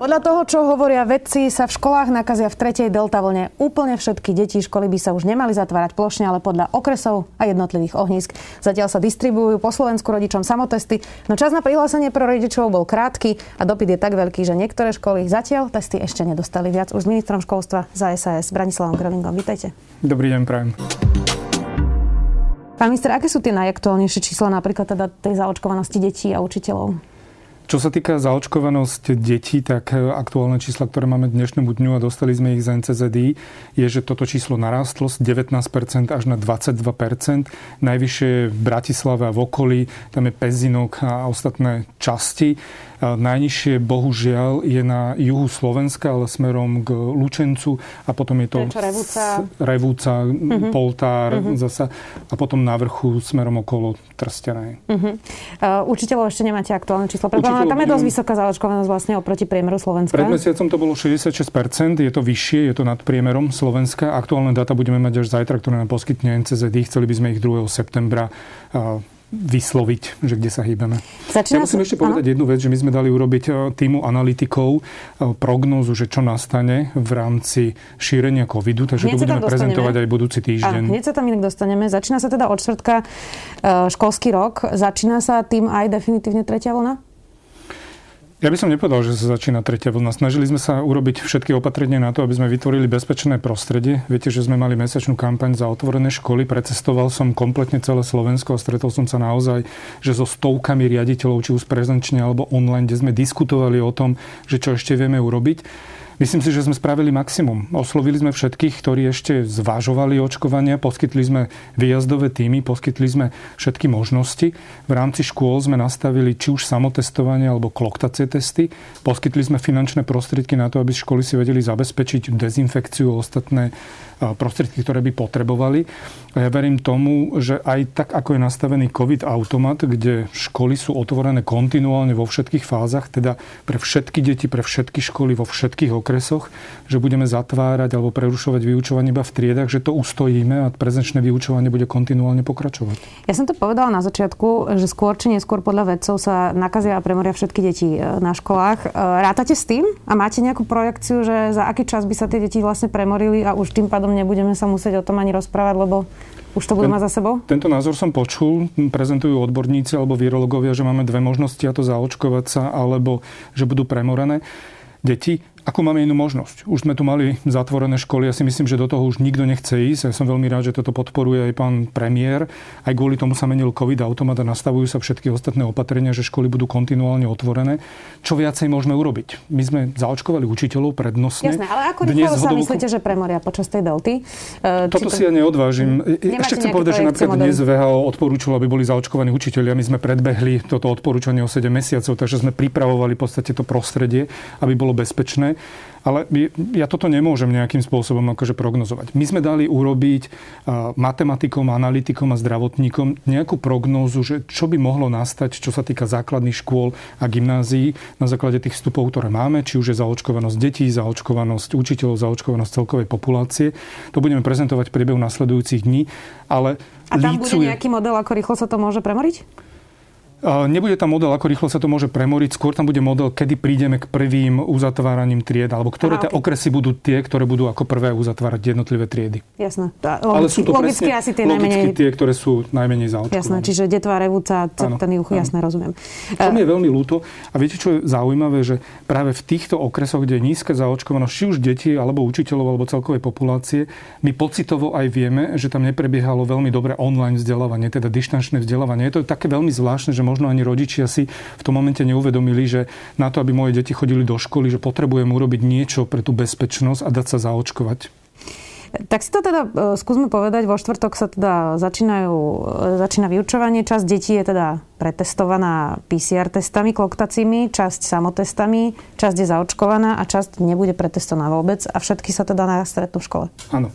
Podľa toho, čo hovoria vedci, sa v školách nakazia v tretej delta vlne. Úplne všetky deti školy by sa už nemali zatvárať plošne, ale podľa okresov a jednotlivých ohnízk. Zatiaľ sa distribujú po Slovensku rodičom samotesty, no čas na prihlásenie pro rodičov bol krátky a dopyt je tak veľký, že niektoré školy zatiaľ testy ešte nedostali viac. Už s ministrom školstva za SAS Branislavom Grelingom. Vítajte. Dobrý deň, prajem. Pán minister, aké sú tie najaktuálnejšie čísla napríklad teda tej zaočkovanosti detí a učiteľov? Čo sa týka zaočkovanosť detí, tak e, aktuálne čísla, ktoré máme dnešnému dňu a dostali sme ich z NCZD, je, že toto číslo narástlo z 19% až na 22%. Najvyššie v Bratislave a v okolí, tam je Pezinok a ostatné časti. Najnižšie bohužiaľ je na juhu Slovenska, ale smerom k Lučencu a potom je to Revúca, Revúca uh-huh. Poltár uh-huh. zasa a potom na vrchu smerom okolo Trstenej. Uh-huh. Uh, učiteľov ešte nemáte aktuálne číslo. Predpokladám, tam je dosť vysoká zaočkovanosť vlastne oproti priemeru Slovenska. Pred mesiacom to bolo 66%, je to vyššie, je to nad priemerom Slovenska. Aktuálne dáta budeme mať až zajtra, ktoré nám poskytne NCZD. Chceli by sme ich 2. septembra uh, vysloviť, že kde sa hýbeme. Začína ja musím ešte povedať ano? jednu vec, že my sme dali urobiť e, týmu analytikov e, prognózu, že čo nastane v rámci šírenia covidu, takže hneď to budeme prezentovať aj budúci týždeň. A hneď sa tam inak dostaneme. Začína sa teda od čtvrtka e, školský rok. Začína sa tým aj definitívne tretia vlna? Ja by som nepovedal, že sa začína tretia vlna. Snažili sme sa urobiť všetky opatrenia na to, aby sme vytvorili bezpečné prostredie. Viete, že sme mali mesačnú kampaň za otvorené školy. Precestoval som kompletne celé Slovensko a stretol som sa naozaj, že so stovkami riaditeľov, či už prezenčne alebo online, kde sme diskutovali o tom, že čo ešte vieme urobiť. Myslím si, že sme spravili maximum. Oslovili sme všetkých, ktorí ešte zvážovali očkovania, poskytli sme výjazdové týmy, poskytli sme všetky možnosti. V rámci škôl sme nastavili či už samotestovanie alebo kloktacie testy. Poskytli sme finančné prostriedky na to, aby školy si vedeli zabezpečiť dezinfekciu a ostatné prostriedky, ktoré by potrebovali. A ja verím tomu, že aj tak, ako je nastavený COVID automat, kde školy sú otvorené kontinuálne vo všetkých fázach, teda pre všetky deti, pre všetky školy vo všetkých okresoch, že budeme zatvárať alebo prerušovať vyučovanie iba v triedach, že to ustojíme a prezenčné vyučovanie bude kontinuálne pokračovať. Ja som to povedala na začiatku, že skôr či neskôr podľa vedcov sa nakazia a premoria všetky deti e, na školách. E, rátate s tým a máte nejakú projekciu, že za aký čas by sa tie deti vlastne premorili a už tým pádom pádom nebudeme sa musieť o tom ani rozprávať, lebo už to budú mať za sebou? Tento názor som počul. Prezentujú odborníci alebo virológovia, že máme dve možnosti, a to zaočkovať sa, alebo že budú premorené deti. Ako máme inú možnosť? Už sme tu mali zatvorené školy, ja si myslím, že do toho už nikto nechce ísť. Ja som veľmi rád, že toto podporuje aj pán premiér. Aj kvôli tomu sa menil COVID automat a nastavujú sa všetky ostatné opatrenia, že školy budú kontinuálne otvorené. Čo viacej môžeme urobiť? My sme zaočkovali učiteľov prednosne. Jasné, ale ako Dnes sa hodovku... myslíte, že premoria počas tej delty? Uh, toto to... si ja neodvážim. Nemáte Ešte chcem povedať, že napríklad dnes VHO odporúčilo, aby boli zaočkovaní učiteľia. My sme predbehli toto odporúčanie o 7 mesiacov, takže sme pripravovali v podstate to prostredie, aby bolo bezpečné. Ale ja toto nemôžem nejakým spôsobom akože prognozovať. My sme dali urobiť matematikom, analytikom a zdravotníkom nejakú prognózu, že čo by mohlo nastať, čo sa týka základných škôl a gymnázií na základe tých vstupov, ktoré máme, či už je zaočkovanosť detí, zaočkovanosť učiteľov, zaočkovanosť celkovej populácie. To budeme prezentovať v priebehu nasledujúcich dní. Ale a tam lícuje... bude nejaký model, ako rýchlo sa to môže premoriť? Nebude tam model, ako rýchlo sa to môže premoriť, skôr tam bude model, kedy prídeme k prvým uzatváraním tried, alebo ktoré tie okresy budú tie, ktoré budú ako prvé uzatvárať jednotlivé triedy. Jasné. Logicky, Ale sú to logicky presne, asi tie najmenej... tie, ktoré sú najmenej zaočkované. Jasné, čiže detva, revúca, ten juch, jasné, rozumiem. Čo mi je veľmi ľúto, a viete, čo je zaujímavé, že práve v týchto okresoch, kde je nízka zaočkovanosť, či už detí, alebo učiteľov, alebo celkovej populácie, my pocitovo aj vieme, že tam neprebiehalo veľmi dobre online vzdelávanie, teda dištančné vzdelávanie. Je to také veľmi zvláštne, že možno ani rodičia si v tom momente neuvedomili, že na to, aby moje deti chodili do školy, že potrebujem urobiť niečo pre tú bezpečnosť a dať sa zaočkovať. Tak si to teda e, skúsme povedať. Vo štvrtok sa teda začínajú, e, začína vyučovanie. Časť detí je teda pretestovaná PCR testami kloktacími, časť samotestami, časť je zaočkovaná a časť nebude pretestovaná vôbec a všetky sa teda stretnú v škole. Áno.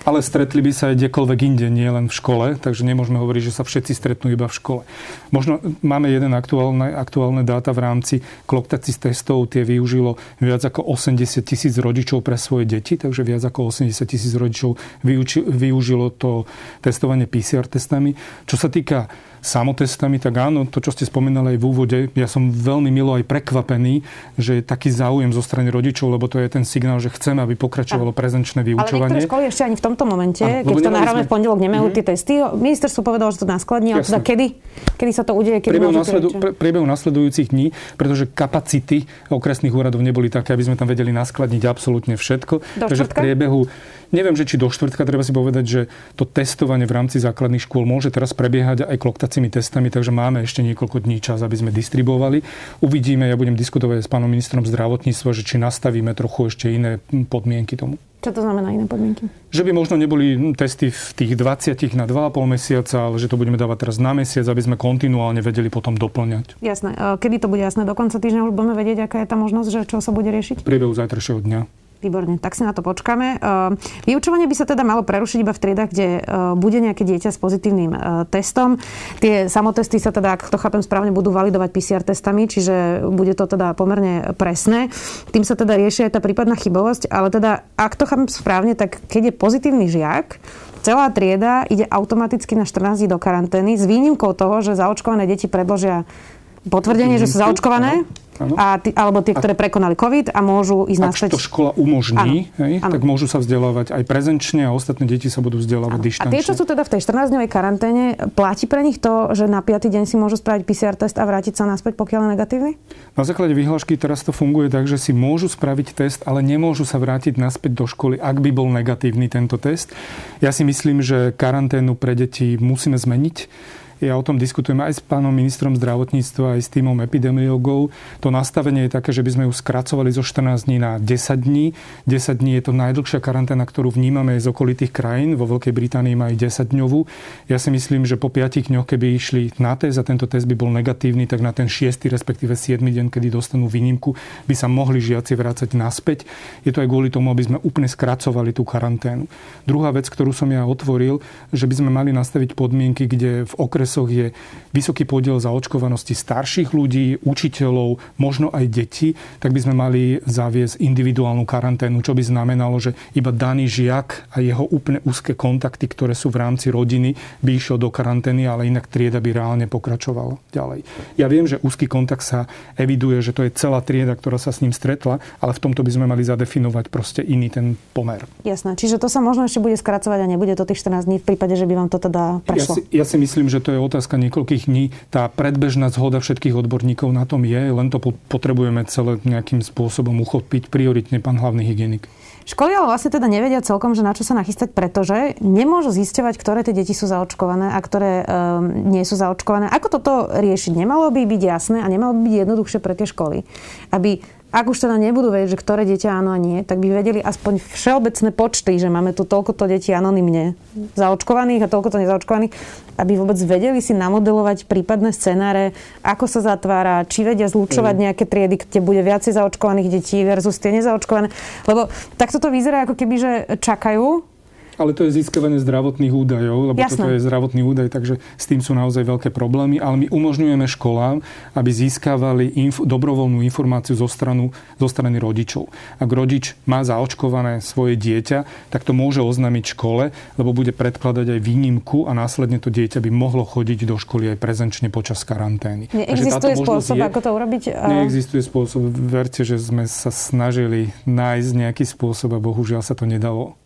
Ale stretli by sa aj kdekoľvek inde, nie len v škole, takže nemôžeme hovoriť, že sa všetci stretnú iba v škole. Možno máme jeden aktuálne, aktuálne dáta v rámci kloktacis testov, tie využilo viac ako 80 tisíc rodičov pre svoje deti, takže viac ako 80 tisíc rodičov využilo to testovanie PCR testami. Čo sa týka samotestami, tak áno, to, čo ste spomínali aj v úvode, ja som veľmi milo aj prekvapený, že je taký záujem zo strany rodičov, lebo to je ten signál, že chceme, aby pokračovalo prezenčné vyučovanie. Ale školy ešte ani v tomto momente, a, keď to nahráme sme... v pondelok, nemajú mm-hmm. tie testy. Ministerstvo povedalo, že to naskladní, ale teda kedy, kedy sa to udeje? Kedy priebehu, nasledu, pre, priebehu nasledujúcich dní, pretože kapacity okresných úradov neboli také, aby sme tam vedeli naskladniť absolútne všetko. Do Takže v priebehu Neviem, že či do štvrtka treba si povedať, že to testovanie v rámci základných škôl môže teraz prebiehať aj kloktacími testami, takže máme ešte niekoľko dní čas, aby sme distribuovali. Uvidíme, ja budem diskutovať s pánom ministrom zdravotníctva, že či nastavíme trochu ešte iné podmienky tomu. Čo to znamená iné podmienky? Že by možno neboli testy v tých 20 na 2,5 mesiaca, ale že to budeme dávať teraz na mesiac, aby sme kontinuálne vedeli potom doplňať. Jasné. Kedy to bude jasné? Do konca týždňa už budeme vedieť, aká je tá možnosť, že čo sa bude riešiť? V priebehu zajtrajšieho dňa. Výborne, tak si na to počkáme. Ehm, vyučovanie by sa teda malo prerušiť iba v triedach, kde ehm, bude nejaké dieťa s pozitívnym ehm, testom. Tie samotesty sa teda, ak to chápem správne, budú validovať PCR testami, čiže bude to teda pomerne presné. Tým sa teda rieši aj tá prípadná chybovosť, ale teda, ak to chápem správne, tak keď je pozitívny žiak, celá trieda ide automaticky na 14 dní do karantény s výnimkou toho, že zaočkované deti predložia potvrdenie, že sú zaočkované. A tí, alebo tie, ktoré prekonali COVID a môžu ísť naspäť. Ak to škola umožní, ano. Hej, ano. tak môžu sa vzdelávať aj prezenčne a ostatné deti sa budú vzdelávať dištančne. A tie, čo sú teda v tej 14-dňovej karanténe, platí pre nich to, že na 5. deň si môžu spraviť PCR test a vrátiť sa naspäť, pokiaľ je negatívny? Na základe vyhlášky teraz to funguje tak, že si môžu spraviť test, ale nemôžu sa vrátiť naspäť do školy, ak by bol negatívny tento test. Ja si myslím, že karanténu pre deti musíme zmeniť ja o tom diskutujem aj s pánom ministrom zdravotníctva, aj s týmom epidemiologov. To nastavenie je také, že by sme ju skracovali zo 14 dní na 10 dní. 10 dní je to najdlhšia karanténa, ktorú vnímame z okolitých krajín. Vo Veľkej Británii majú 10 dňovú. Ja si myslím, že po 5 dňoch, keby išli na test a tento test by bol negatívny, tak na ten 6. respektíve 7. deň, kedy dostanú výnimku, by sa mohli žiaci vrácať naspäť. Je to aj kvôli tomu, aby sme úplne skracovali tú karanténu. Druhá vec, ktorú som ja otvoril, že by sme mali nastaviť podmienky, kde v okres okresoch je vysoký podiel zaočkovanosti starších ľudí, učiteľov, možno aj detí, tak by sme mali zaviesť individuálnu karanténu, čo by znamenalo, že iba daný žiak a jeho úplne úzke kontakty, ktoré sú v rámci rodiny, by išiel do karantény, ale inak trieda by reálne pokračovala ďalej. Ja viem, že úzky kontakt sa eviduje, že to je celá trieda, ktorá sa s ním stretla, ale v tomto by sme mali zadefinovať proste iný ten pomer. Jasné, čiže to sa možno ešte bude skracovať a nebude to tých 14 dní v prípade, že by vám to teda prešlo. Ja si, ja si myslím, že to je otázka niekoľkých dní. Tá predbežná zhoda všetkých odborníkov na tom je, len to potrebujeme celé nejakým spôsobom uchopiť prioritne, pán hlavný hygienik. Školy ale vlastne teda nevedia celkom, že na čo sa nachystať, pretože nemôžu zisťovať, ktoré tie deti sú zaočkované a ktoré um, nie sú zaočkované. Ako toto riešiť? Nemalo by byť jasné a nemalo by byť jednoduchšie pre tie školy, aby ak už teda nebudú vedieť, že ktoré dieťa áno a nie, tak by vedeli aspoň všeobecné počty, že máme tu toľkoto detí anonymne zaočkovaných a toľkoto nezaočkovaných, aby vôbec vedeli si namodelovať prípadné scenáre, ako sa zatvára, či vedia zlučovať mm. nejaké triedy, kde bude viacej zaočkovaných detí versus tie nezaočkované. Lebo takto to vyzerá, ako keby, že čakajú ale to je získavanie zdravotných údajov, lebo Jasné. toto je zdravotný údaj, takže s tým sú naozaj veľké problémy, ale my umožňujeme školám, aby získavali inf- dobrovoľnú informáciu zo, stranu, zo strany rodičov. Ak rodič má zaočkované svoje dieťa, tak to môže oznámiť škole, lebo bude predkladať aj výnimku a následne to dieťa by mohlo chodiť do školy aj prezenčne počas karantény. Neexistuje spôsob, je, ako to urobiť? Neexistuje spôsob. Verte, že sme sa snažili nájsť nejaký spôsob a bohužiaľ sa to nedalo.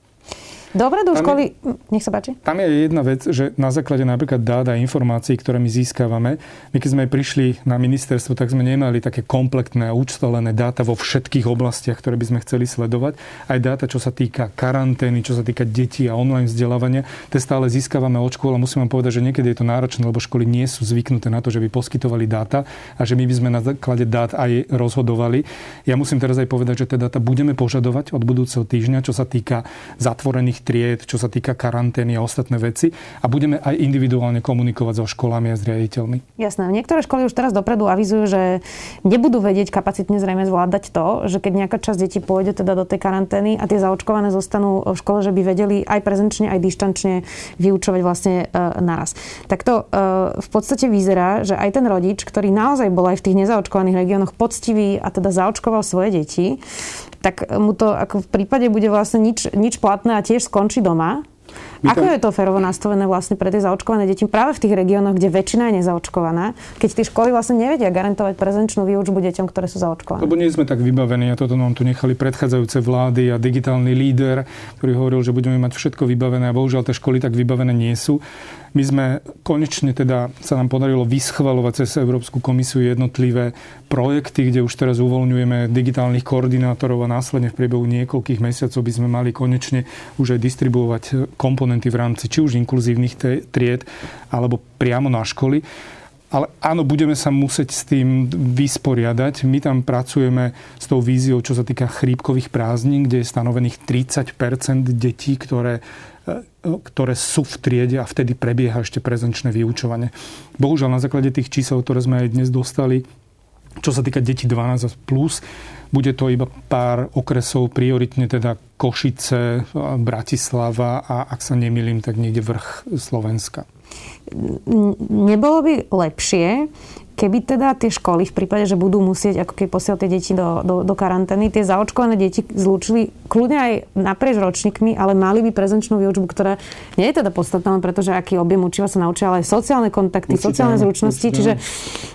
Dobre, do školy, je, nech sa páči. Tam je jedna vec, že na základe napríklad dát a informácií, ktoré my získavame, my keď sme prišli na ministerstvo, tak sme nemali také kompletné a účtolené dáta vo všetkých oblastiach, ktoré by sme chceli sledovať. Aj dáta, čo sa týka karantény, čo sa týka detí a online vzdelávania, to stále získavame od škôl a musím vám povedať, že niekedy je to náročné, lebo školy nie sú zvyknuté na to, že by poskytovali dáta a že my by sme na základe dát aj rozhodovali. Ja musím teraz aj povedať, že tie dáta budeme požadovať od budúceho týždňa, čo sa týka zatvorených tried, čo sa týka karantény a ostatné veci a budeme aj individuálne komunikovať so školami a s riaditeľmi. Jasné. Niektoré školy už teraz dopredu avizujú, že nebudú vedieť kapacitne zrejme zvládať to, že keď nejaká časť detí pôjde teda do tej karantény a tie zaočkované zostanú v škole, že by vedeli aj prezenčne, aj dištančne vyučovať vlastne e, naraz. Tak to e, v podstate vyzerá, že aj ten rodič, ktorý naozaj bol aj v tých nezaočkovaných regiónoch poctivý a teda zaočkoval svoje deti, tak mu to ako v prípade bude vlastne nič, nič platné a tiež skončí doma. My Ako je to ferovo nastavené vlastne pre tie zaočkované deti práve v tých regiónoch, kde väčšina je nezaočkovaná, keď tie školy vlastne nevedia garantovať prezenčnú výučbu deťom, ktoré sú zaočkované? Lebo nie sme tak vybavení a toto nám tu nechali predchádzajúce vlády a digitálny líder, ktorý hovoril, že budeme mať všetko vybavené a bohužiaľ tie školy tak vybavené nie sú. My sme konečne teda sa nám podarilo vyschvalovať cez Európsku komisiu jednotlivé projekty, kde už teraz uvoľňujeme digitálnych koordinátorov a následne v priebehu niekoľkých mesiacov by sme mali konečne už aj distribuovať komponenty v rámci či už inkluzívnych tried alebo priamo na školy. Ale áno, budeme sa musieť s tým vysporiadať. My tam pracujeme s tou víziou, čo sa týka chrípkových prázdnin, kde je stanovených 30% detí, ktoré E, ktoré sú v triede a vtedy prebieha ešte prezenčné vyučovanie. Bohužiaľ na základe tých čísel, ktoré sme aj dnes dostali, čo sa týka detí 12 plus, bude to iba pár okresov, prioritne teda Košice, Bratislava a ak sa nemýlim, tak niekde vrch Slovenska. Nebolo by lepšie, Keby teda tie školy v prípade, že budú musieť ako keď posielať tie deti do, do, do karantény, tie zaočkované deti zlúčili kľudne aj naprieč ročníkmi, ale mali by prezenčnú výučbu, ktorá nie je teda podstatná, pretože aký objem učiva sa naučia, ale aj sociálne kontakty, určite, sociálne zručnosti. Určite. Čiže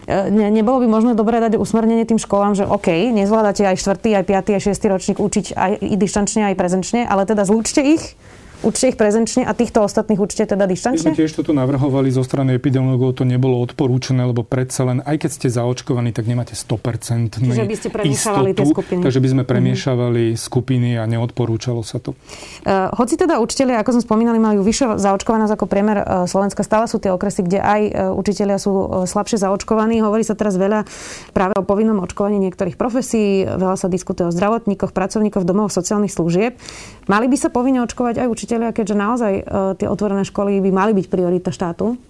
e, ne, nebolo by možné dobre dať usmernenie tým školám, že OK, nezvládate aj 4., aj 5., aj 6. ročník učiť aj dištančne, aj prezenčne, ale teda zlúčte ich Učte ich prezenčne a týchto ostatných učte teda dištančne? My sme tiež toto navrhovali zo strany epidemiologov, to nebolo odporúčané, lebo predsa len, aj keď ste zaočkovaní, tak nemáte 100% Čiže by ste premiešavali tie skupiny. Takže by sme mhm. premiešavali mm-hmm. skupiny a neodporúčalo sa to. Uh, hoci teda učiteľia, ako som spomínali, majú vyššie zaočkovanosť ako priemer uh, Slovenska, stále sú tie okresy, kde aj uh, učiteľia sú uh, slabšie zaočkovaní. Hovorí sa teraz veľa práve o povinnom očkovaní niektorých profesí, veľa sa diskutuje o zdravotníkoch, pracovníkoch v domoch sociálnych služieb. Mali by sa povinne očkovať aj učiteľia učiteľia, keďže naozaj e, tie otvorené školy by mali byť priorita štátu?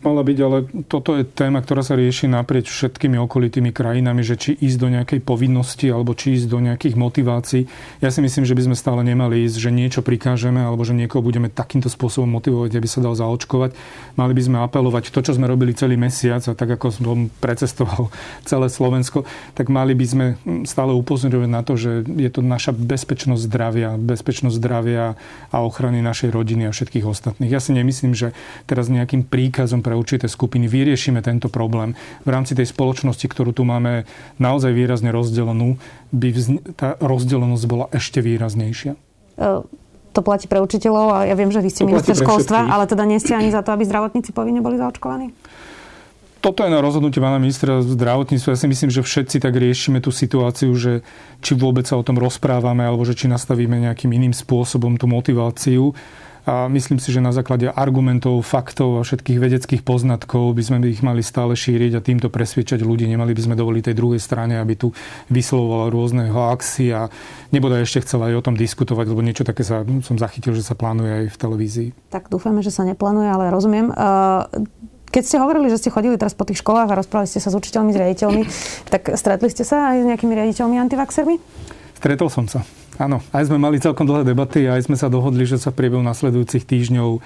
Mala byť, ale toto je téma, ktorá sa rieši naprieč všetkými okolitými krajinami, že či ísť do nejakej povinnosti alebo či ísť do nejakých motivácií. Ja si myslím, že by sme stále nemali ísť, že niečo prikážeme alebo že niekoho budeme takýmto spôsobom motivovať, aby sa dal zaočkovať. Mali by sme apelovať to, čo sme robili celý mesiac a tak ako som precestoval celé Slovensko, tak mali by sme stále upozorňovať na to, že je to naša bezpečnosť zdravia, bezpečnosť zdravia a ochrany našej rodiny a všetkých ostatných. Ja si nemyslím, že teraz nejakým príkazom pre určité skupiny vyriešime tento problém. V rámci tej spoločnosti, ktorú tu máme naozaj výrazne rozdelenú, by tá rozdelenosť bola ešte výraznejšia. To platí pre učiteľov a ja viem, že vy ste minister školstva, ale teda nie ste ani za to, aby zdravotníci povinne boli zaočkovaní? Toto je na rozhodnutie pána ministra zdravotníctva. Ja si myslím, že všetci tak riešime tú situáciu, že či vôbec sa o tom rozprávame, alebo že či nastavíme nejakým iným spôsobom tú motiváciu. A myslím si, že na základe argumentov, faktov a všetkých vedeckých poznatkov by sme ich mali stále šíriť a týmto presviečať ľudí. Nemali by sme dovoliť tej druhej strane, aby tu vyslovovala rôzne hoaxy a nebude ešte chcela aj o tom diskutovať, lebo niečo také sa, som zachytil, že sa plánuje aj v televízii. Tak dúfame, že sa neplánuje, ale rozumiem. Keď ste hovorili, že ste chodili teraz po tých školách a rozprávali ste sa s učiteľmi, s riaditeľmi, tak stretli ste sa aj s nejakými riaditeľmi antivaxermi? Stretol som sa. Áno, aj sme mali celkom dlhé debaty a aj sme sa dohodli, že sa v priebehu nasledujúcich týždňov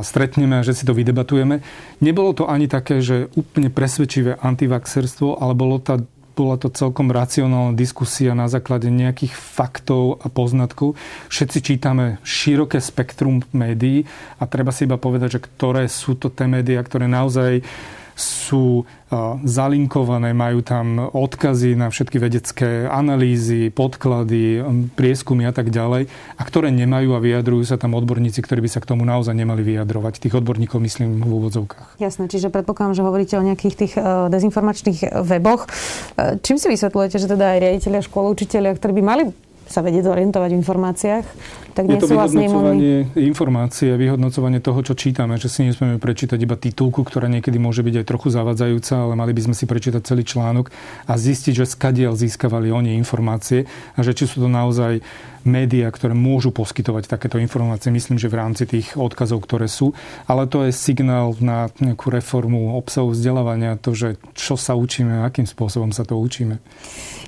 stretneme a že si to vydebatujeme. Nebolo to ani také, že úplne presvedčivé antivaxerstvo, ale bolo to, bola to celkom racionálna diskusia na základe nejakých faktov a poznatkov. Všetci čítame široké spektrum médií a treba si iba povedať, že ktoré sú to tie médiá, ktoré naozaj sú zalinkované, majú tam odkazy na všetky vedecké analýzy, podklady, prieskumy a tak ďalej, a ktoré nemajú a vyjadrujú sa tam odborníci, ktorí by sa k tomu naozaj nemali vyjadrovať. Tých odborníkov myslím v úvodzovkách. Jasné, čiže predpokladám, že hovoríte o nejakých tých e, dezinformačných weboch. E, čím si vysvetľujete, že teda aj riaditeľia škôl, učiteľia, ktorí by mali sa vedieť zorientovať v informáciách, tak nie je to vlastne vyhodnocovanie informácie, vyhodnocovanie toho, čo čítame, že si nesmieme prečítať iba titulku, ktorá niekedy môže byť aj trochu zavadzajúca, ale mali by sme si prečítať celý článok a zistiť, že skadiaľ získavali oni informácie a že či sú to naozaj médiá, ktoré môžu poskytovať takéto informácie. Myslím, že v rámci tých odkazov, ktoré sú. Ale to je signál na nejakú reformu obsahu vzdelávania, to, že čo sa učíme, akým spôsobom sa to učíme.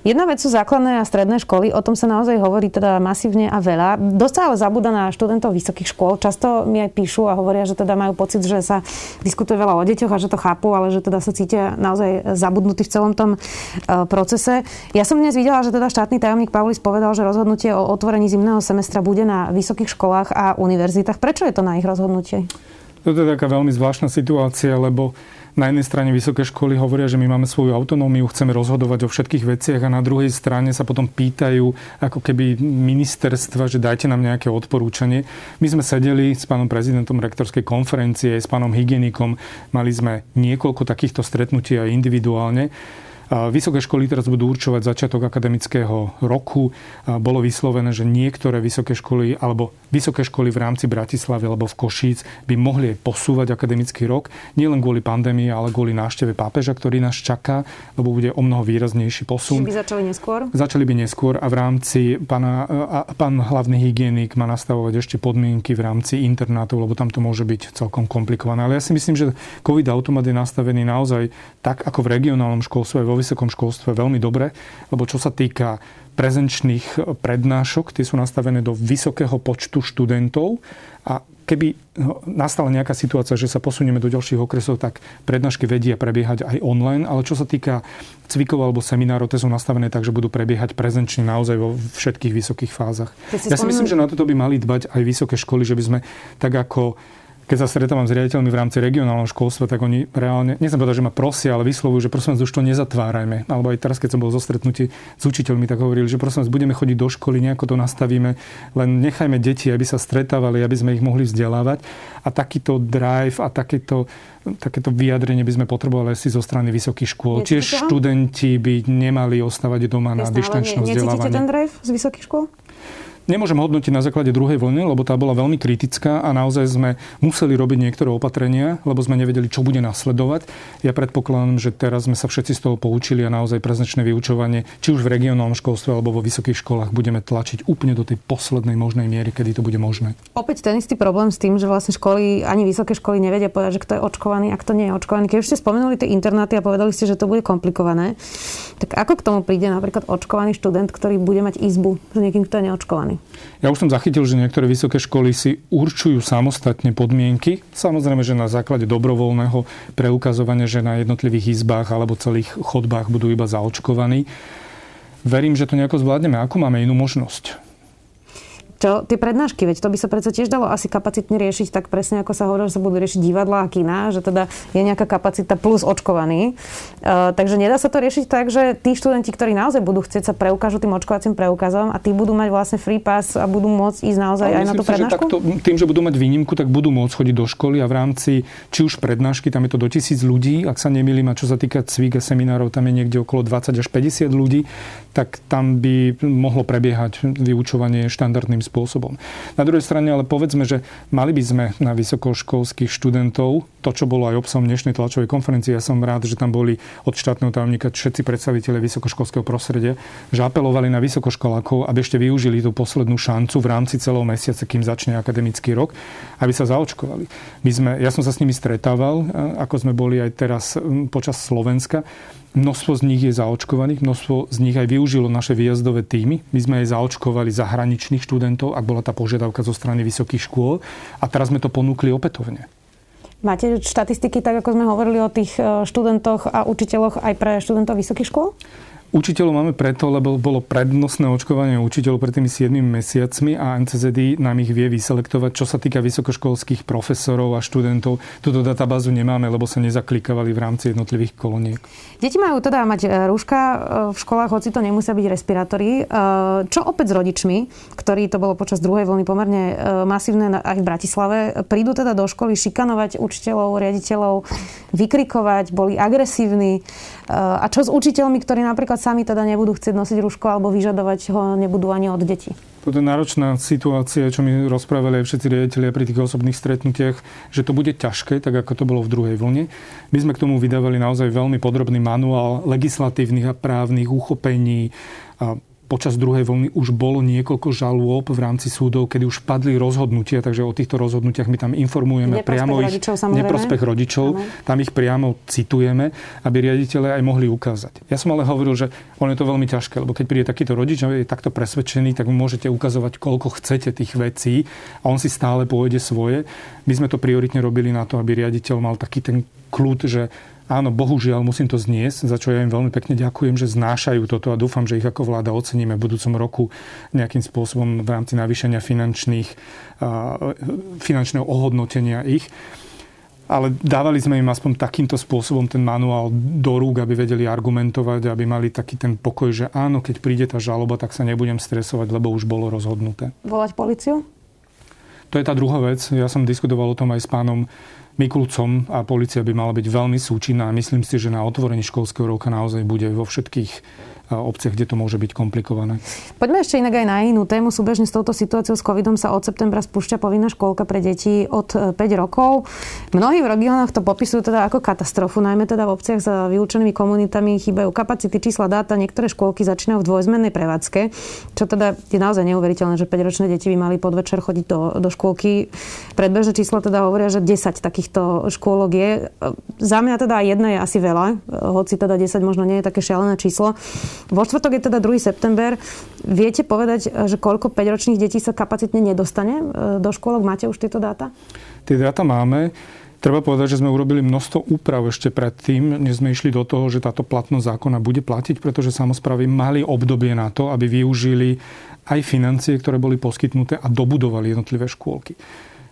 Jedna vec sú základné a stredné školy, o tom sa naozaj hovorí teda masívne a veľa. Dosť sa ale zabúda na študentov vysokých škôl. Často mi aj píšu a hovoria, že teda majú pocit, že sa diskutuje veľa o deťoch a že to chápu, ale že teda sa cítia naozaj zabudnutí v celom tom uh, procese. Ja som dnes videla, že teda štátny tajomník Pavlis povedal, že rozhodnutie o otvorení zimného semestra bude na vysokých školách a univerzitách. Prečo je to na ich rozhodnutie? Toto je taká veľmi zvláštna situácia, lebo na jednej strane vysoké školy hovoria, že my máme svoju autonómiu, chceme rozhodovať o všetkých veciach a na druhej strane sa potom pýtajú ako keby ministerstva, že dajte nám nejaké odporúčanie. My sme sedeli s pánom prezidentom rektorskej konferencie, s pánom hygienikom, mali sme niekoľko takýchto stretnutí aj individuálne. Vysoké školy teraz budú určovať začiatok akademického roku. Bolo vyslovené, že niektoré vysoké školy alebo vysoké školy v rámci Bratislavy alebo v Košíc by mohli posúvať akademický rok. Nielen kvôli pandémii, ale kvôli návšteve pápeža, ktorý nás čaká, lebo bude o mnoho výraznejší posun. Čiže by začali neskôr? Začali by neskôr a v rámci pána, a pán hlavný hygienik má nastavovať ešte podmienky v rámci internátov, lebo tam to môže byť celkom komplikované. Ale ja si myslím, že COVID automat je nastavený naozaj tak, ako v regionálnom školstve vo vysokom školstve veľmi dobre, lebo čo sa týka prezenčných prednášok, tie sú nastavené do vysokého počtu študentov a keby nastala nejaká situácia, že sa posunieme do ďalších okresov, tak prednášky vedia prebiehať aj online, ale čo sa týka cvikov alebo seminárov, tie sú nastavené tak, že budú prebiehať prezenčne naozaj vo všetkých vysokých fázach. Ja si myslím, že na toto by mali dbať aj vysoké školy, že by sme tak ako keď sa stretávam s riaditeľmi v rámci regionálneho školstva, tak oni reálne, nechcem povedať, že ma prosia, ale vyslovujú, že prosím vás, už to nezatvárajme. Alebo aj teraz, keď som bol zo stretnutí s učiteľmi, tak hovorili, že prosím vás, budeme chodiť do školy, nejako to nastavíme, len nechajme deti, aby sa stretávali, aby sme ich mohli vzdelávať. A takýto drive a takýto, takéto vyjadrenie by sme potrebovali asi zo strany vysokých škôl. Tiež študenti by nemali ostávať doma na dištančnom vzdelávaní. Necítite ten drive z vysokých škôl? Nemôžem hodnotiť na základe druhej vlny, lebo tá bola veľmi kritická a naozaj sme museli robiť niektoré opatrenia, lebo sme nevedeli, čo bude nasledovať. Ja predpokladám, že teraz sme sa všetci z toho poučili a naozaj preznačné vyučovanie, či už v regionálnom školstve alebo vo vysokých školách, budeme tlačiť úplne do tej poslednej možnej miery, kedy to bude možné. Opäť ten istý problém s tým, že vlastne školy, ani vysoké školy nevedia povedať, že kto je očkovaný a kto nie je očkovaný. Keď už ste spomenuli tie internáty a povedali ste, že to bude komplikované, tak ako k tomu príde napríklad očkovaný študent, ktorý bude mať izbu s niekým, kto je neočkovaný? Ja už som zachytil, že niektoré vysoké školy si určujú samostatne podmienky. Samozrejme, že na základe dobrovoľného preukazovania, že na jednotlivých izbách alebo celých chodbách budú iba zaočkovaní. Verím, že to nejako zvládneme. Ako máme inú možnosť? Čo, tie prednášky, veď to by sa predsa tiež dalo asi kapacitne riešiť, tak presne ako sa hovorí, že sa budú riešiť divadla a kina, že teda je nejaká kapacita plus očkovaný. Uh, takže nedá sa to riešiť tak, že tí študenti, ktorí naozaj budú chcieť sa preukážu tým očkovacím preukazom a tí budú mať vlastne free pass a budú môcť ísť naozaj aj na tú prednášku? Si, že takto, tým, že budú mať výnimku, tak budú môcť chodiť do školy a v rámci či už prednášky, tam je to do tisíc ľudí, ak sa nemýlim, a čo sa týka cvík a seminárov, tam je niekde okolo 20 až 50 ľudí, tak tam by mohlo prebiehať vyučovanie štandardným spôsobom. Na druhej strane ale povedzme, že mali by sme na vysokoškolských študentov, to, čo bolo aj obsahom dnešnej tlačovej konferencie, ja som rád, že tam boli od štátneho tajomníka všetci predstaviteľe vysokoškolského prostredia, že apelovali na vysokoškolákov, aby ešte využili tú poslednú šancu v rámci celého mesiaca, kým začne akademický rok, aby sa zaočkovali. My sme, ja som sa s nimi stretával, ako sme boli aj teraz počas Slovenska Množstvo z nich je zaočkovaných, množstvo z nich aj využilo naše výjazdové týmy. My sme aj zaočkovali zahraničných študentov, ak bola tá požiadavka zo strany vysokých škôl. A teraz sme to ponúkli opätovne. Máte štatistiky, tak ako sme hovorili o tých e, študentoch a učiteľoch aj pre študentov vysokých škôl? Učiteľov máme preto, lebo bolo prednostné očkovanie učiteľov pred tými 7 mesiacmi a NCZD nám ich vie vyselektovať. Čo sa týka vysokoškolských profesorov a študentov, túto databázu nemáme, lebo sa nezaklikávali v rámci jednotlivých koloniek. Deti majú teda mať e, rúška e, v školách, hoci to nemusia byť respirátory. E, čo opäť s rodičmi, ktorí to bolo počas druhej vlny pomerne masívne aj v Bratislave, prídu teda do školy šikanovať učiteľov, riaditeľov, vykrikovať, boli agresívni. A čo s učiteľmi, ktorí napríklad sami teda nebudú chcieť nosiť rúško alebo vyžadovať ho nebudú ani od detí. Toto je náročná situácia, čo mi rozprávali aj všetci riaditeľia pri tých osobných stretnutiach, že to bude ťažké, tak ako to bolo v druhej vlne. My sme k tomu vydávali naozaj veľmi podrobný manuál legislatívnych a právnych uchopení, a počas druhej vlny už bolo niekoľko žalôb v rámci súdov, kedy už padli rozhodnutia, takže o týchto rozhodnutiach my tam informujeme neprospech priamo rodičov, ich neprospech rodičov, Amen. tam ich priamo citujeme, aby riaditeľe aj mohli ukázať. Ja som ale hovoril, že ono je to veľmi ťažké, lebo keď príde takýto rodič je takto presvedčený, tak mu môžete ukazovať, koľko chcete tých vecí a on si stále pôjde svoje. My sme to prioritne robili na to, aby riaditeľ mal taký ten kľud, že Áno, bohužiaľ musím to zniesť, za čo ja im veľmi pekne ďakujem, že znášajú toto a dúfam, že ich ako vláda oceníme v budúcom roku nejakým spôsobom v rámci navýšenia finančných, finančného ohodnotenia ich. Ale dávali sme im aspoň takýmto spôsobom ten manuál do rúk, aby vedeli argumentovať, aby mali taký ten pokoj, že áno, keď príde tá žaloba, tak sa nebudem stresovať, lebo už bolo rozhodnuté. Volať policiu? To je tá druhá vec. Ja som diskutoval o tom aj s pánom Mikulcom a policia by mala byť veľmi súčinná. Myslím si, že na otvorení školského roka naozaj bude vo všetkých obciach, kde to môže byť komplikované. Poďme ešte inak aj na inú tému. Súbežne s touto situáciou s covidom sa od septembra spúšťa povinná škôlka pre deti od 5 e, rokov. Mnohí v regiónoch to popisujú teda ako katastrofu, najmä teda v obciach s vyučenými komunitami chýbajú kapacity, čísla, dáta. Niektoré škôlky začínajú v dvojzmennej prevádzke, čo teda je naozaj neuveriteľné, že 5-ročné deti by mali podvečer chodiť do, do škôlky. Predbežné čísla teda hovoria, že 10 takýchto škôlok je. Za mňa teda jedna je asi veľa, hoci teda 10 možno nie je také šialené číslo. Vo štvrtok je teda 2. september. Viete povedať, že koľko 5-ročných detí sa kapacitne nedostane e, do škôlok? Máte už tieto dáta? Tie dáta máme. Treba povedať, že sme urobili množstvo úprav ešte predtým, než sme išli do toho, že táto platnosť zákona bude platiť, pretože samozprávy mali obdobie na to, aby využili aj financie, ktoré boli poskytnuté a dobudovali jednotlivé škôlky.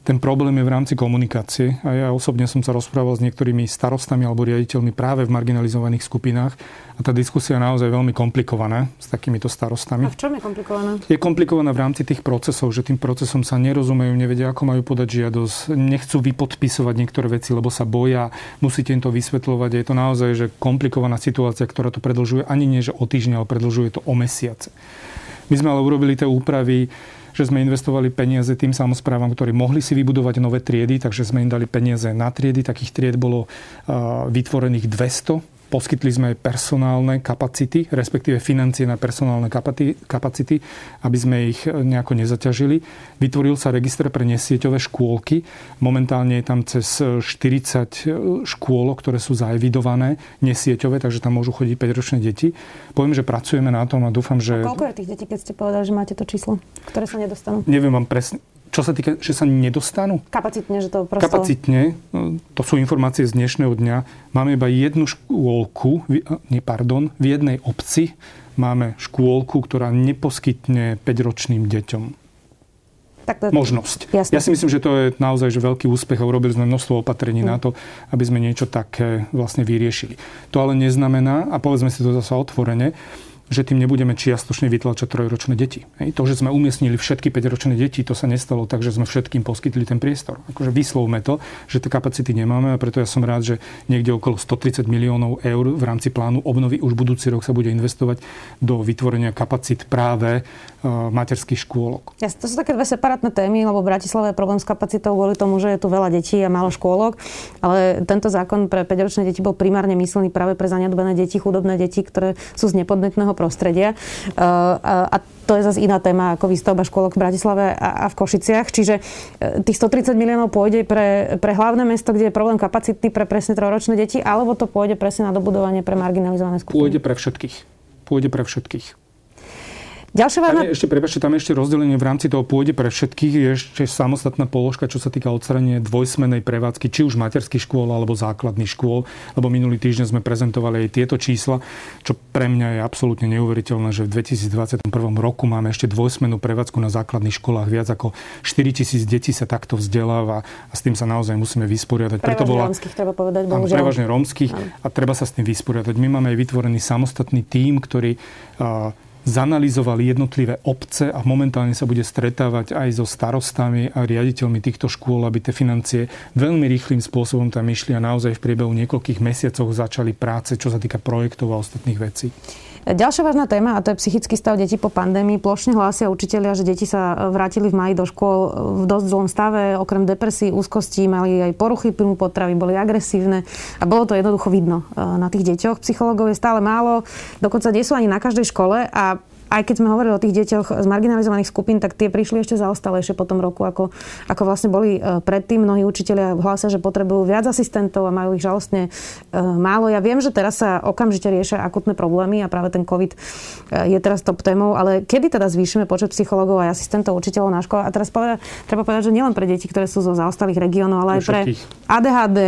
Ten problém je v rámci komunikácie a ja osobne som sa rozprával s niektorými starostami alebo riaditeľmi práve v marginalizovaných skupinách a tá diskusia je naozaj veľmi komplikovaná s takýmito starostami. A v čom je komplikovaná? Je komplikovaná v rámci tých procesov, že tým procesom sa nerozumejú, nevedia, ako majú podať žiadosť, nechcú vypodpisovať niektoré veci, lebo sa boja, musíte im to vysvetľovať. Je to naozaj že komplikovaná situácia, ktorá to predlžuje ani nie, že o týždňa, ale predlžuje to o mesiace. My sme ale urobili tie úpravy že sme investovali peniaze tým samozprávam, ktorí mohli si vybudovať nové triedy, takže sme im dali peniaze na triedy. Takých tried bolo vytvorených 200 Poskytli sme aj personálne kapacity, respektíve financie na personálne kapacity, aby sme ich nejako nezaťažili. Vytvoril sa register pre nesieťové škôlky. Momentálne je tam cez 40 škôl, ktoré sú zaevidované nesieťové, takže tam môžu chodiť 5-ročné deti. Poviem, že pracujeme na tom a dúfam, že... A koľko je tých detí, keď ste povedali, že máte to číslo, ktoré sa nedostanú? Neviem vám presne čo sa týka, že sa nedostanú? Kapacitne, že to prosto... Kapacitne, no, to sú informácie z dnešného dňa. Máme iba jednu škôlku, nie, pardon, v jednej obci máme škôlku, ktorá neposkytne 5-ročným deťom tak to... možnosť. Jasne. Ja si myslím, že to je naozaj že veľký úspech a urobili sme množstvo opatrení mm. na to, aby sme niečo také vlastne vyriešili. To ale neznamená, a povedzme si to zase otvorene, že tým nebudeme čiastočne vytlačať trojročné deti. Hej. To, že sme umiestnili všetky 5-ročné deti, to sa nestalo tak, že sme všetkým poskytli ten priestor. Akože vyslovme to, že tie kapacity nemáme a preto ja som rád, že niekde okolo 130 miliónov eur v rámci plánu obnovy už budúci rok sa bude investovať do vytvorenia kapacít práve uh, materských škôlok. Ja, to sú také dve separátne témy, lebo v Bratislave je problém s kapacitou kvôli tomu, že je tu veľa detí a málo škôlok, ale tento zákon pre 5-ročné deti bol primárne myslený práve pre zanedbané deti, chudobné deti, ktoré sú z nepodnetného prostredia. Eh, a to je zase iná téma ako výstavba škôlok v Bratislave a v Košiciach. Čiže eh, tých 130 miliónov pôjde pre, pre hlavné mesto, kde je problém kapacity pre presne trojročné deti, alebo to pôjde presne na dobudovanie pre marginalizované skupiny? Pôjde pre všetkých. Pôjde pre všetkých. Ďalšia vážna... Je ešte, prepáčte, tam je ešte rozdelenie v rámci toho pôjde pre všetkých. Je ešte samostatná položka, čo sa týka odstranenia dvojsmenej prevádzky, či už materských škôl alebo základných škôl. Lebo minulý týždeň sme prezentovali aj tieto čísla, čo pre mňa je absolútne neuveriteľné, že v 2021 roku máme ešte dvojsmennú prevádzku na základných školách. Viac ako 4 tisíc detí sa takto vzdeláva a s tým sa naozaj musíme vysporiadať. Preto bola, rómskych, treba povedať, bohužiaľ. Prevažne rómskych a treba sa s tým vysporiadať. My máme aj vytvorený samostatný tím, ktorý uh, zanalizovali jednotlivé obce a momentálne sa bude stretávať aj so starostami a riaditeľmi týchto škôl, aby tie financie veľmi rýchlým spôsobom tam išli a naozaj v priebehu niekoľkých mesiacov začali práce, čo sa týka projektov a ostatných vecí. Ďalšia vážna téma, a to je psychický stav detí po pandémii. Plošne hlásia učiteľia, že deti sa vrátili v maji do škôl v dosť zlom stave. Okrem depresí, úzkosti mali aj poruchy príjmu potravy, boli agresívne a bolo to jednoducho vidno e, na tých deťoch. Psychológov je stále málo, dokonca nie sú ani na každej škole a aj keď sme hovorili o tých deťoch z marginalizovaných skupín, tak tie prišli ešte zaostalejšie po tom roku, ako, ako vlastne boli e, predtým. Mnohí učiteľia hlásia, že potrebujú viac asistentov a majú ich žalostne e, málo. Ja viem, že teraz sa okamžite riešia akutné problémy a práve ten COVID e, je teraz top témou, ale kedy teda zvýšime počet psychológov a asistentov učiteľov na škole? A teraz povedať, treba povedať, že nielen pre deti, ktoré sú zo zaostalých regiónov, ale aj pre ADHD,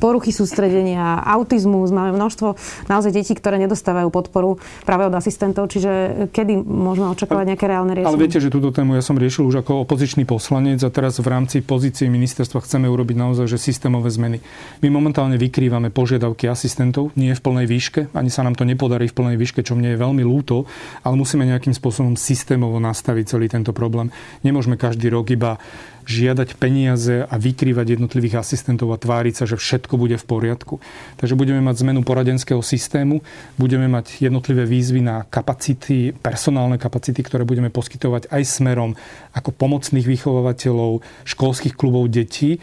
poruchy sústredenia, autizmus. Máme množstvo naozaj detí, ktoré nedostávajú podporu práve od asistentov. Čiže keď kedy môžeme očakávať nejaké reálne riešenie? Ale viete, že túto tému ja som riešil už ako opozičný poslanec a teraz v rámci pozície ministerstva chceme urobiť naozaj že systémové zmeny. My momentálne vykrývame požiadavky asistentov, nie v plnej výške, ani sa nám to nepodarí v plnej výške, čo mne je veľmi ľúto, ale musíme nejakým spôsobom systémovo nastaviť celý tento problém. Nemôžeme každý rok iba žiadať peniaze a vykrývať jednotlivých asistentov a tváriť sa, že všetko bude v poriadku. Takže budeme mať zmenu poradenského systému, budeme mať jednotlivé výzvy na kapacity, personálne kapacity, ktoré budeme poskytovať aj smerom ako pomocných vychovateľov, školských klubov detí.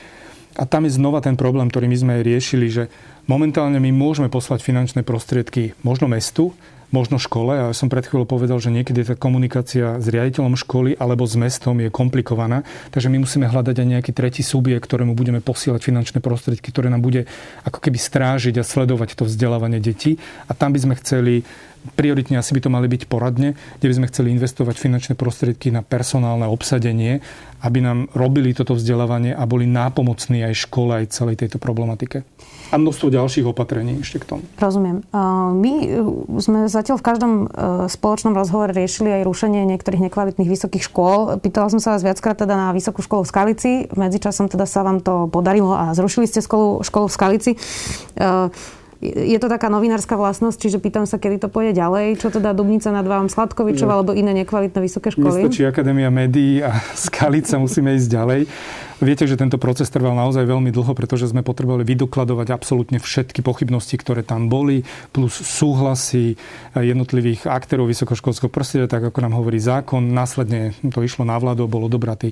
A tam je znova ten problém, ktorý my sme aj riešili, že momentálne my môžeme poslať finančné prostriedky možno mestu, možno škole. Ja som pred chvíľou povedal, že niekedy tá komunikácia s riaditeľom školy alebo s mestom je komplikovaná, takže my musíme hľadať aj nejaký tretí subjekt, ktorému budeme posielať finančné prostriedky, ktoré nám bude ako keby strážiť a sledovať to vzdelávanie detí. A tam by sme chceli prioritne asi by to mali byť poradne, kde by sme chceli investovať finančné prostriedky na personálne obsadenie, aby nám robili toto vzdelávanie a boli nápomocní aj škole, aj celej tejto problematike a množstvo ďalších opatrení ešte k tomu. Rozumiem. My e, sme zatiaľ v každom e, spoločnom rozhovore riešili aj rušenie niektorých nekvalitných vysokých škôl. Pýtala som sa vás viackrát teda na vysokú školu v Skalici. Medzičasom teda sa vám to podarilo a zrušili ste školu, školu v Skalici. Je to taká novinárska vlastnosť, čiže pýtam sa, kedy to pôjde ďalej. Čo teda Dubnica nad Vávom Sladkovičov alebo iné nekvalitné vysoké školy? Nestačí Akadémia médií a Skalica, musíme ísť ďalej. Viete, že tento proces trval naozaj veľmi dlho, pretože sme potrebovali vydokladovať absolútne všetky pochybnosti, ktoré tam boli, plus súhlasy jednotlivých aktérov vysokoškolského prostredia, tak ako nám hovorí zákon. Následne to išlo na vládu, bolo dobratý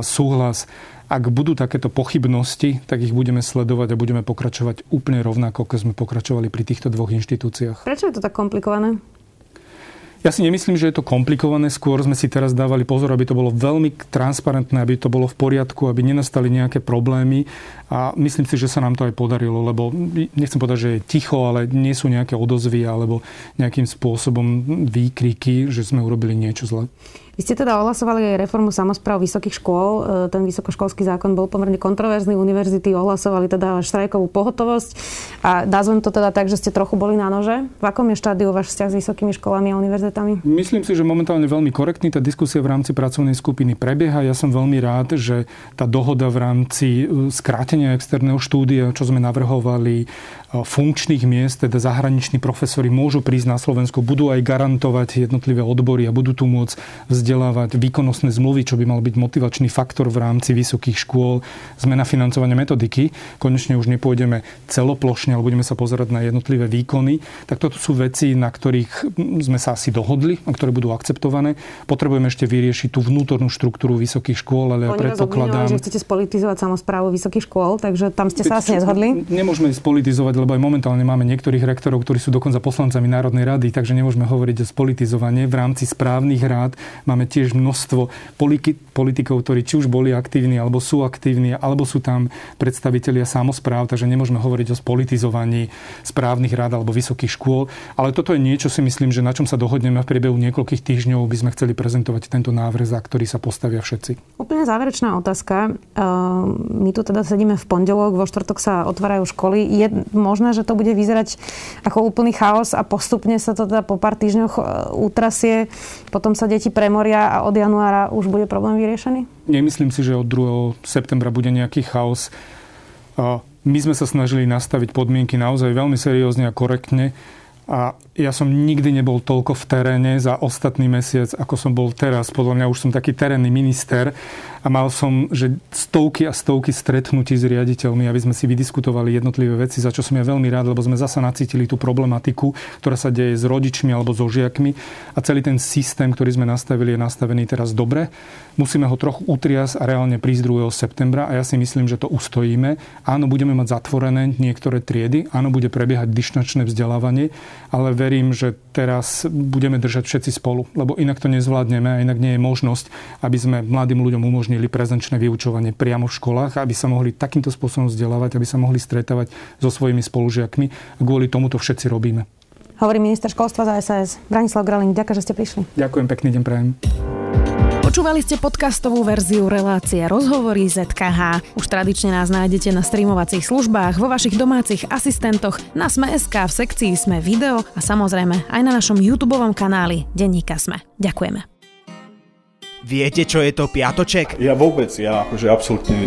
súhlas ak budú takéto pochybnosti, tak ich budeme sledovať a budeme pokračovať úplne rovnako, ako sme pokračovali pri týchto dvoch inštitúciách. Prečo je to tak komplikované? Ja si nemyslím, že je to komplikované. Skôr sme si teraz dávali pozor, aby to bolo veľmi transparentné, aby to bolo v poriadku, aby nenastali nejaké problémy. A myslím si, že sa nám to aj podarilo, lebo nechcem povedať, že je ticho, ale nie sú nejaké odozvy alebo nejakým spôsobom výkriky, že sme urobili niečo zle. Vy ste teda ohlasovali aj reformu samozpráv vysokých škôl. E, ten vysokoškolský zákon bol pomerne kontroverzný. Univerzity ohlasovali teda štrajkovú pohotovosť. A nazvem to teda tak, že ste trochu boli na nože. V akom je štádiu váš vzťah s vysokými školami a univerzitami? Myslím si, že momentálne veľmi korektný. Tá diskusia v rámci pracovnej skupiny prebieha. Ja som veľmi rád, že tá dohoda v rámci e, skrátenia externého štúdia, čo sme navrhovali, funkčných miest, teda zahraniční profesori môžu prísť na Slovensko, budú aj garantovať jednotlivé odbory a budú tu môcť vzdelávať výkonnostné zmluvy, čo by mal byť motivačný faktor v rámci vysokých škôl, zmena financovania metodiky. Konečne už nepôjdeme celoplošne, ale budeme sa pozerať na jednotlivé výkony. Tak toto sú veci, na ktorých sme sa asi dohodli a ktoré budú akceptované. Potrebujeme ešte vyriešiť tú vnútornú štruktúru vysokých škôl, ale ja predpokladám... že chcete spolitizovať samozprávu vysokých škôl, takže tam ste sa asi nezhodli. Nemôžeme spolitizovať lebo aj momentálne máme niektorých rektorov, ktorí sú dokonca poslancami Národnej rady, takže nemôžeme hovoriť o spolitizovanie. V rámci správnych rád máme tiež množstvo politikov, ktorí či už boli aktívni, alebo sú aktívni, alebo sú tam predstavitelia samozpráv, takže nemôžeme hovoriť o spolitizovaní správnych rád alebo vysokých škôl. Ale toto je niečo, si myslím, že na čom sa dohodneme v priebehu niekoľkých týždňov, by sme chceli prezentovať tento návrh, za ktorý sa postavia všetci. Úplne záverečná otázka. Ehm, my tu teda sedíme v pondelok, vo štvrtok sa otvárajú školy. Je možné, že to bude vyzerať ako úplný chaos a postupne sa to teda po pár týždňoch e, utrasie, potom sa deti premoria a od januára už bude problém vyriešený? Nemyslím si, že od 2. septembra bude nejaký chaos. My sme sa snažili nastaviť podmienky naozaj veľmi seriózne a korektne a ja som nikdy nebol toľko v teréne za ostatný mesiac, ako som bol teraz. Podľa mňa už som taký terénny minister a mal som že stovky a stovky stretnutí s riaditeľmi, aby sme si vydiskutovali jednotlivé veci, za čo som ja veľmi rád, lebo sme zasa nacítili tú problematiku, ktorá sa deje s rodičmi alebo so žiakmi a celý ten systém, ktorý sme nastavili, je nastavený teraz dobre. Musíme ho trochu utriasť a reálne prísť 2. septembra a ja si myslím, že to ustojíme. Áno, budeme mať zatvorené niektoré triedy, áno, bude prebiehať dišnačné vzdelávanie, ale verím, že teraz budeme držať všetci spolu, lebo inak to nezvládneme a inak nie je možnosť, aby sme mladým ľuďom umožnili prezenčné vyučovanie priamo v školách, aby sa mohli takýmto spôsobom vzdelávať, aby sa mohli stretávať so svojimi spolužiakmi. Kvôli tomu to všetci robíme. Hovorí minister školstva za SAS. Branislav Graling, ďakujem, že ste prišli. Ďakujem, pekný deň prajem. Počúvali ste podcastovú verziu relácie Rozhovory ZKH. Už tradične nás nájdete na streamovacích službách, vo vašich domácich asistentoch, na Sme.sk, v sekcii Sme video a samozrejme aj na našom YouTube kanáli Denníka Sme. Ďakujeme. Viete, čo je to piatoček? Ja vôbec, ja akože absolútne